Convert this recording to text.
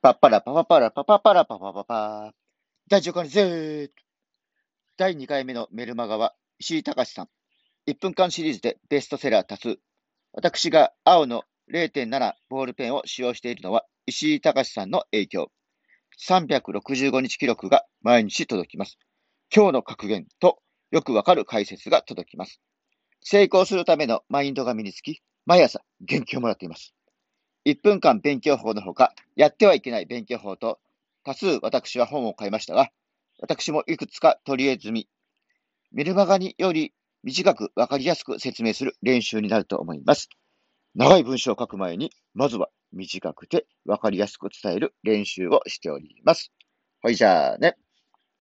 パッパラパパパラパパパラパパパパ第10回の Z 第2回目のメルマガは石井隆さん。1分間シリーズでベストセラー多数。私が青の0.7ボールペンを使用しているのは石井隆さんの影響。365日記録が毎日届きます。今日の格言とよくわかる解説が届きます。成功するためのマインドが身につき、毎朝元気をもらっています。1分間勉強法のほか、やってはいけない勉強法と、多数私は本を買いましたが、私もいくつか取り入れ済み、メルマガにより短くわかりやすく説明する練習になると思います。長い文章を書く前に、まずは短くてわかりやすく伝える練習をしております。はい、じゃあね。